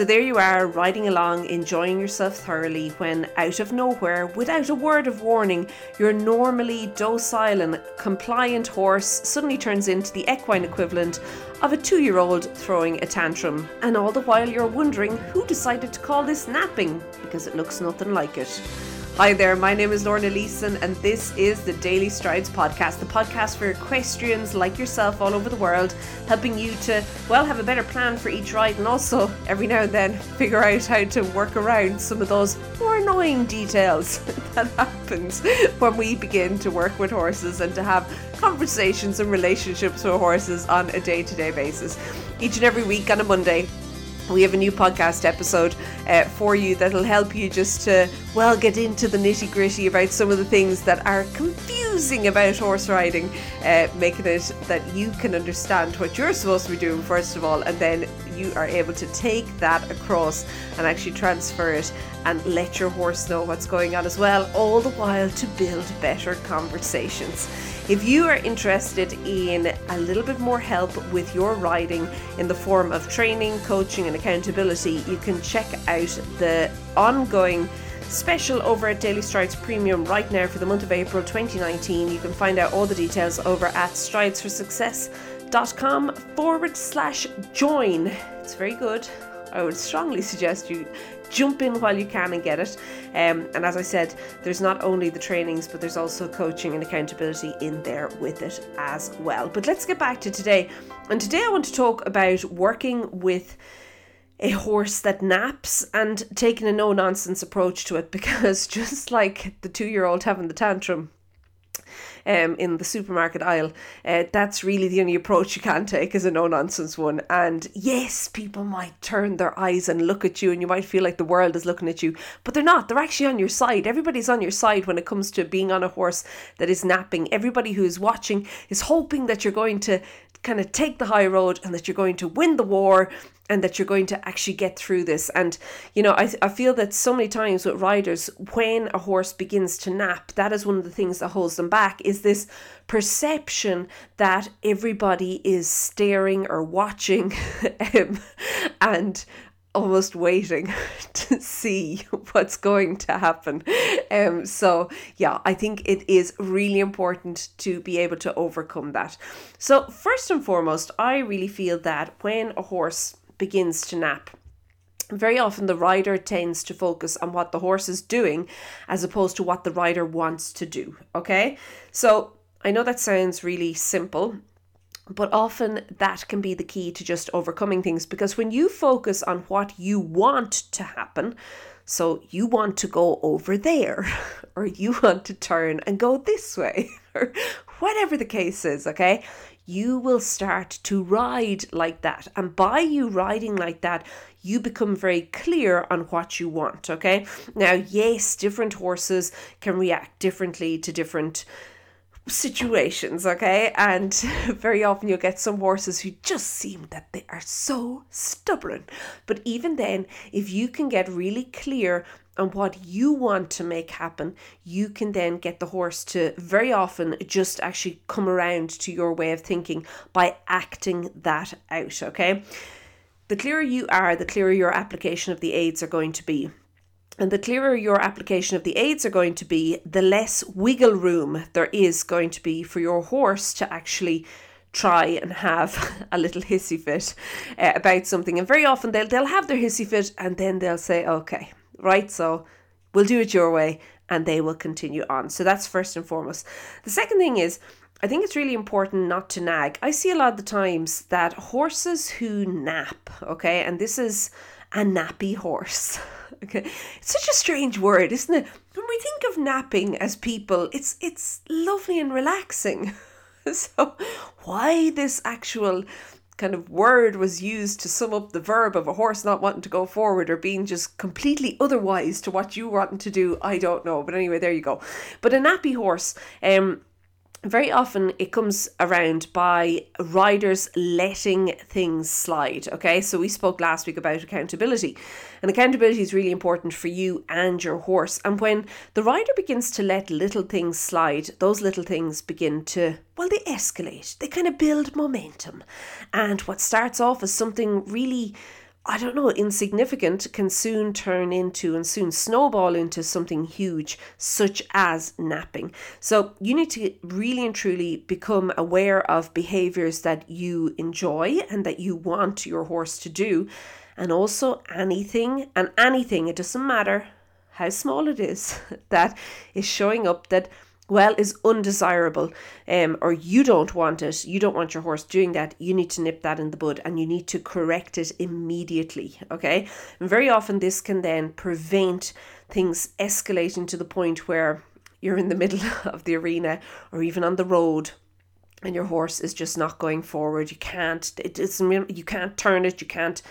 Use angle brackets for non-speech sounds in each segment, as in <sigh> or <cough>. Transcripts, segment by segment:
So there you are, riding along, enjoying yourself thoroughly, when out of nowhere, without a word of warning, your normally docile and compliant horse suddenly turns into the equine equivalent of a two year old throwing a tantrum. And all the while you're wondering who decided to call this napping, because it looks nothing like it. Hi there, my name is Lorna Leeson, and this is the Daily Strides Podcast, the podcast for equestrians like yourself all over the world, helping you to, well, have a better plan for each ride and also every now and then <laughs> figure out how to work around some of those more annoying details <laughs> that happens when we begin to work with horses and to have conversations and relationships with horses on a day to day basis. Each and every week on a Monday, we have a new podcast episode uh, for you that'll help you just to, well, get into the nitty gritty about some of the things that are confusing about horse riding, uh, making it that you can understand what you're supposed to be doing, first of all, and then you are able to take that across and actually transfer it and let your horse know what's going on as well, all the while to build better conversations. If you are interested in a little bit more help with your riding in the form of training, coaching, and accountability, you can check out the ongoing special over at Daily Strides Premium right now for the month of April 2019. You can find out all the details over at stridesforsuccess.com forward slash join. It's very good. I would strongly suggest you jump in while you can and get it. Um, and as I said, there's not only the trainings, but there's also coaching and accountability in there with it as well. But let's get back to today. And today I want to talk about working with a horse that naps and taking a no nonsense approach to it <laughs> because just like the two year old having the tantrum, um, in the supermarket aisle. Uh, that's really the only approach you can take is a no nonsense one. And yes, people might turn their eyes and look at you, and you might feel like the world is looking at you, but they're not. They're actually on your side. Everybody's on your side when it comes to being on a horse that is napping. Everybody who is watching is hoping that you're going to kind of take the high road and that you're going to win the war and that you're going to actually get through this. And, you know, I, I feel that so many times with riders, when a horse begins to nap, that is one of the things that holds them back is this perception that everybody is staring or watching <laughs> um, and almost waiting <laughs> to see what's going to happen. Um, so, yeah, I think it is really important to be able to overcome that. So, first and foremost, I really feel that when a horse begins to nap. Very often, the rider tends to focus on what the horse is doing as opposed to what the rider wants to do. Okay, so I know that sounds really simple, but often that can be the key to just overcoming things because when you focus on what you want to happen, so you want to go over there, <laughs> or you want to turn and go this way, <laughs> or whatever the case is, okay? You will start to ride like that. And by you riding like that, you become very clear on what you want. Okay. Now, yes, different horses can react differently to different situations, okay? And <laughs> very often you'll get some horses who just seem that they are so stubborn. But even then, if you can get really clear on what you want to make happen, you can then get the horse to very often just actually come around to your way of thinking by acting that out, okay? The clearer you are, the clearer your application of the aids are going to be. And the clearer your application of the aids are going to be, the less wiggle room there is going to be for your horse to actually try and have <laughs> a little hissy fit uh, about something. And very often they'll, they'll have their hissy fit and then they'll say, okay, right? So we'll do it your way and they will continue on. So that's first and foremost. The second thing is, I think it's really important not to nag. I see a lot of the times that horses who nap, okay, and this is a nappy horse. <laughs> Okay. It's such a strange word, isn't it? When we think of napping as people, it's it's lovely and relaxing. <laughs> so why this actual kind of word was used to sum up the verb of a horse not wanting to go forward or being just completely otherwise to what you want to do, I don't know. But anyway, there you go. But a nappy horse, um, very often it comes around by riders letting things slide. Okay, so we spoke last week about accountability, and accountability is really important for you and your horse. And when the rider begins to let little things slide, those little things begin to, well, they escalate, they kind of build momentum. And what starts off as something really I don't know, insignificant can soon turn into and soon snowball into something huge, such as napping. So you need to really and truly become aware of behaviors that you enjoy and that you want your horse to do. And also anything and anything, it doesn't matter how small it is, <laughs> that is showing up that well is undesirable um, or you don't want it you don't want your horse doing that you need to nip that in the bud and you need to correct it immediately okay? And very often this can then prevent things escalating to the point where you're in the middle <laughs> of the arena or even on the road and your horse is just not going forward. You can't it's you can't turn it you can't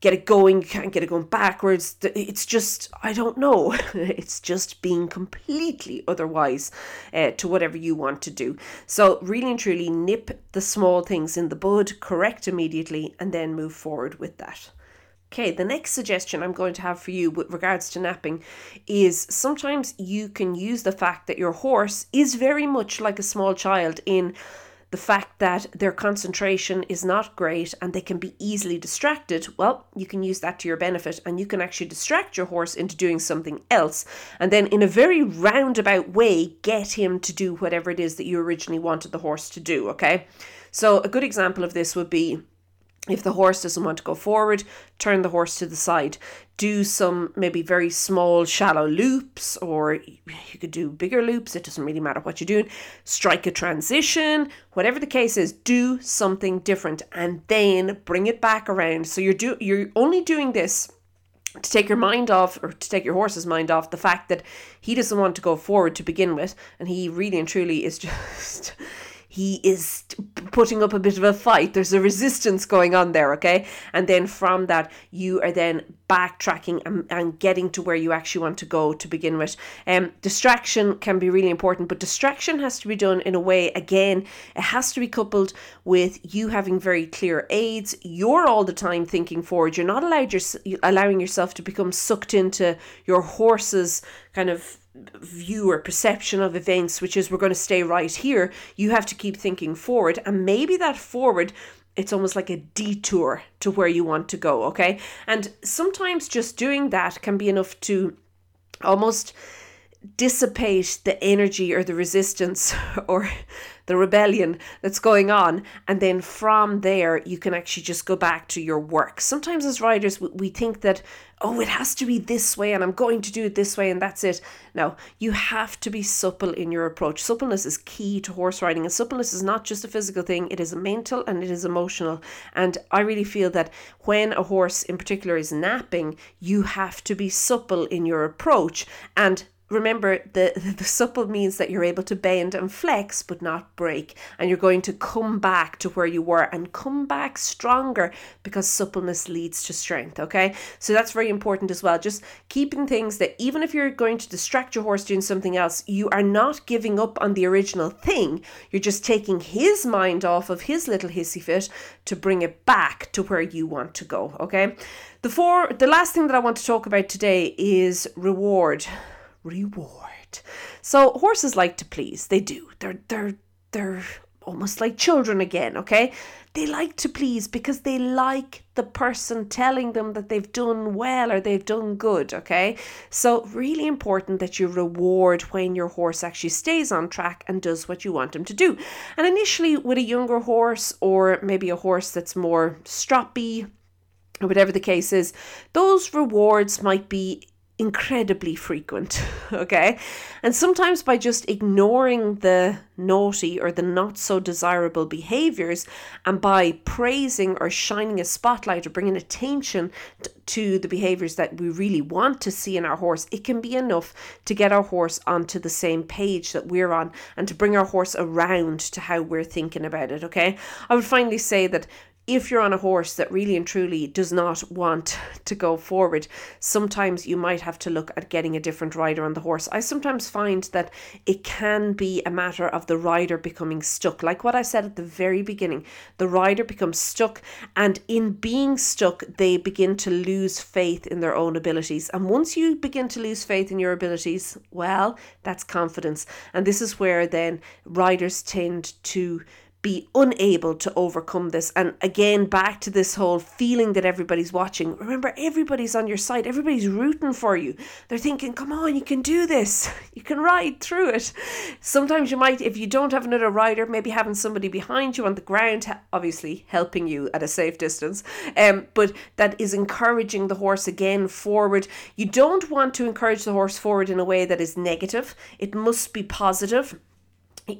get it going, you can't get it going backwards. It's just, I don't know. <laughs> it's just being completely otherwise uh, to whatever you want to do. So, really and truly, nip the small things in the bud, correct immediately, and then move forward with that. Okay, the next suggestion I'm going to have for you with regards to napping is sometimes you can use the fact that your horse is very much like a small child in the fact that their concentration is not great and they can be easily distracted, well, you can use that to your benefit and you can actually distract your horse into doing something else. And then, in a very roundabout way, get him to do whatever it is that you originally wanted the horse to do. Okay. So, a good example of this would be if the horse doesn't want to go forward, turn the horse to the side. Do some maybe very small, shallow loops, or you could do bigger loops. It doesn't really matter what you're doing. Strike a transition, whatever the case is, do something different and then bring it back around. So you're do you're only doing this to take your mind off or to take your horse's mind off the fact that he doesn't want to go forward to begin with and he really and truly is <laughs> just he is putting up a bit of a fight. There's a resistance going on there, okay? And then from that, you are then backtracking and, and getting to where you actually want to go to begin with. Um, distraction can be really important, but distraction has to be done in a way, again, it has to be coupled with you having very clear aids. You're all the time thinking forward. You're not allowed your, allowing yourself to become sucked into your horse's kind of view or perception of events, which is we're going to stay right here, you have to keep thinking forward. And maybe that forward, it's almost like a detour to where you want to go, okay? And sometimes just doing that can be enough to almost dissipate the energy or the resistance <laughs> or the rebellion that's going on. And then from there, you can actually just go back to your work. Sometimes, as riders, we think that, oh, it has to be this way and I'm going to do it this way and that's it. No, you have to be supple in your approach. Suppleness is key to horse riding, and suppleness is not just a physical thing, it is a mental and it is emotional. And I really feel that when a horse in particular is napping, you have to be supple in your approach. And remember the <laughs> the supple means that you're able to bend and flex but not break and you're going to come back to where you were and come back stronger because suppleness leads to strength okay? So that's very important as well. Just keeping things that even if you're going to distract your horse doing something else you are not giving up on the original thing. You're just taking his mind off of his little hissy fit to bring it back to where you want to go okay? The four the last thing that I want to talk about today is reward reward. So horses like to please. They do. They're they're they're almost like children again, okay? They like to please because they like the person telling them that they've done well or they've done good, okay? So, really important that you reward when your horse actually stays on track and does what you want him to do. And initially, with a younger horse or maybe a horse that's more stroppy, or whatever the case is, those rewards might be incredibly frequent, <laughs> okay? And sometimes by just ignoring the naughty or the not so desirable behaviors and by praising or shining a spotlight or bringing attention to the behaviors that we really want to see in our horse, it can be enough to get our horse onto the same page that we're on and to bring our horse around to how we're thinking about it, okay? I would finally say that if you're on a horse that really and truly does not want to go forward, sometimes you might have to look at getting a different rider on the horse. I sometimes find that it can be a matter of the rider becoming stuck. Like what I said at the very beginning, the rider becomes stuck, and in being stuck, they begin to lose faith in their own abilities. And once you begin to lose faith in your abilities, well, that's confidence. And this is where then riders tend to be unable to overcome this. And again, back to this whole feeling that everybody's watching. Remember, everybody's on your side, everybody's rooting for you. They're thinking, come on, you can do this, <laughs> you can ride through it. Sometimes you might, if you don't have another rider, maybe having somebody behind you on the ground, obviously helping you at a safe distance, um, but that is encouraging the horse again forward. You don't want to encourage the horse forward in a way that is negative, it must be positive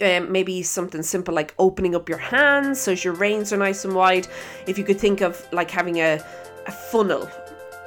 um, maybe something simple like opening up your hands so your reins are nice and wide. If you could think of like having a, a funnel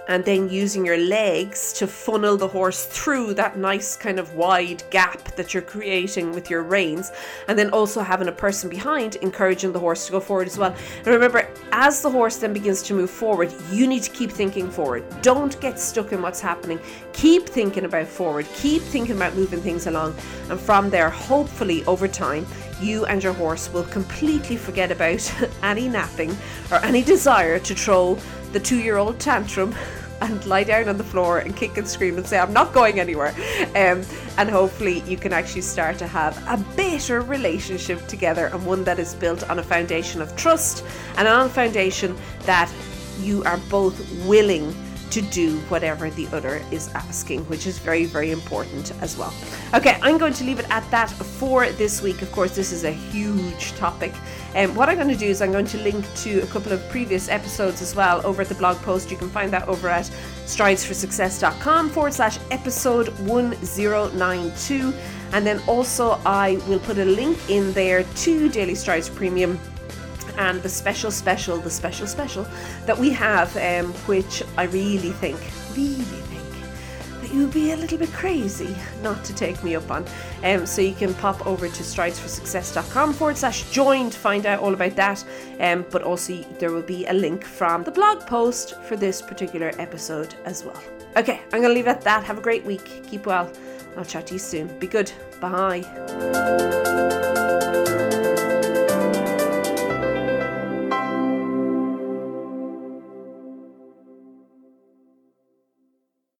and then using your legs to funnel the horse through that nice kind of wide gap that you're creating with your reins, and then also having a person behind encouraging the horse to go forward as well. And remember, as the horse then begins to move forward, you need to keep thinking forward. Don't get stuck in what's happening. Keep thinking about forward, keep thinking about moving things along, and from there, hopefully, over time, you and your horse will completely forget about <laughs> any napping or any desire to throw the two year old tantrum and lie down on the floor and kick and scream and say, I'm not going anywhere. Um, and hopefully, you can actually start to have a better relationship together and one that is built on a foundation of trust and on a foundation that you are both willing to do whatever the other is asking, which is very, very important as well. Okay, I'm going to leave it at that for this week. Of course, this is a huge topic. And um, what I'm going to do is I'm going to link to a couple of previous episodes as well over at the blog post. You can find that over at stridesforsuccess.com forward slash episode 1092. And then also, I will put a link in there to Daily Strides Premium and the special, special, the special, special that we have, um, which I really think, really think that you'd be a little bit crazy not to take me up on. Um, so you can pop over to stridesforsuccess.com forward slash join to find out all about that. Um, but also, there will be a link from the blog post for this particular episode as well. Okay, I'm going to leave it at that. Have a great week. Keep well. I'll chat to you soon. Be good. Bye.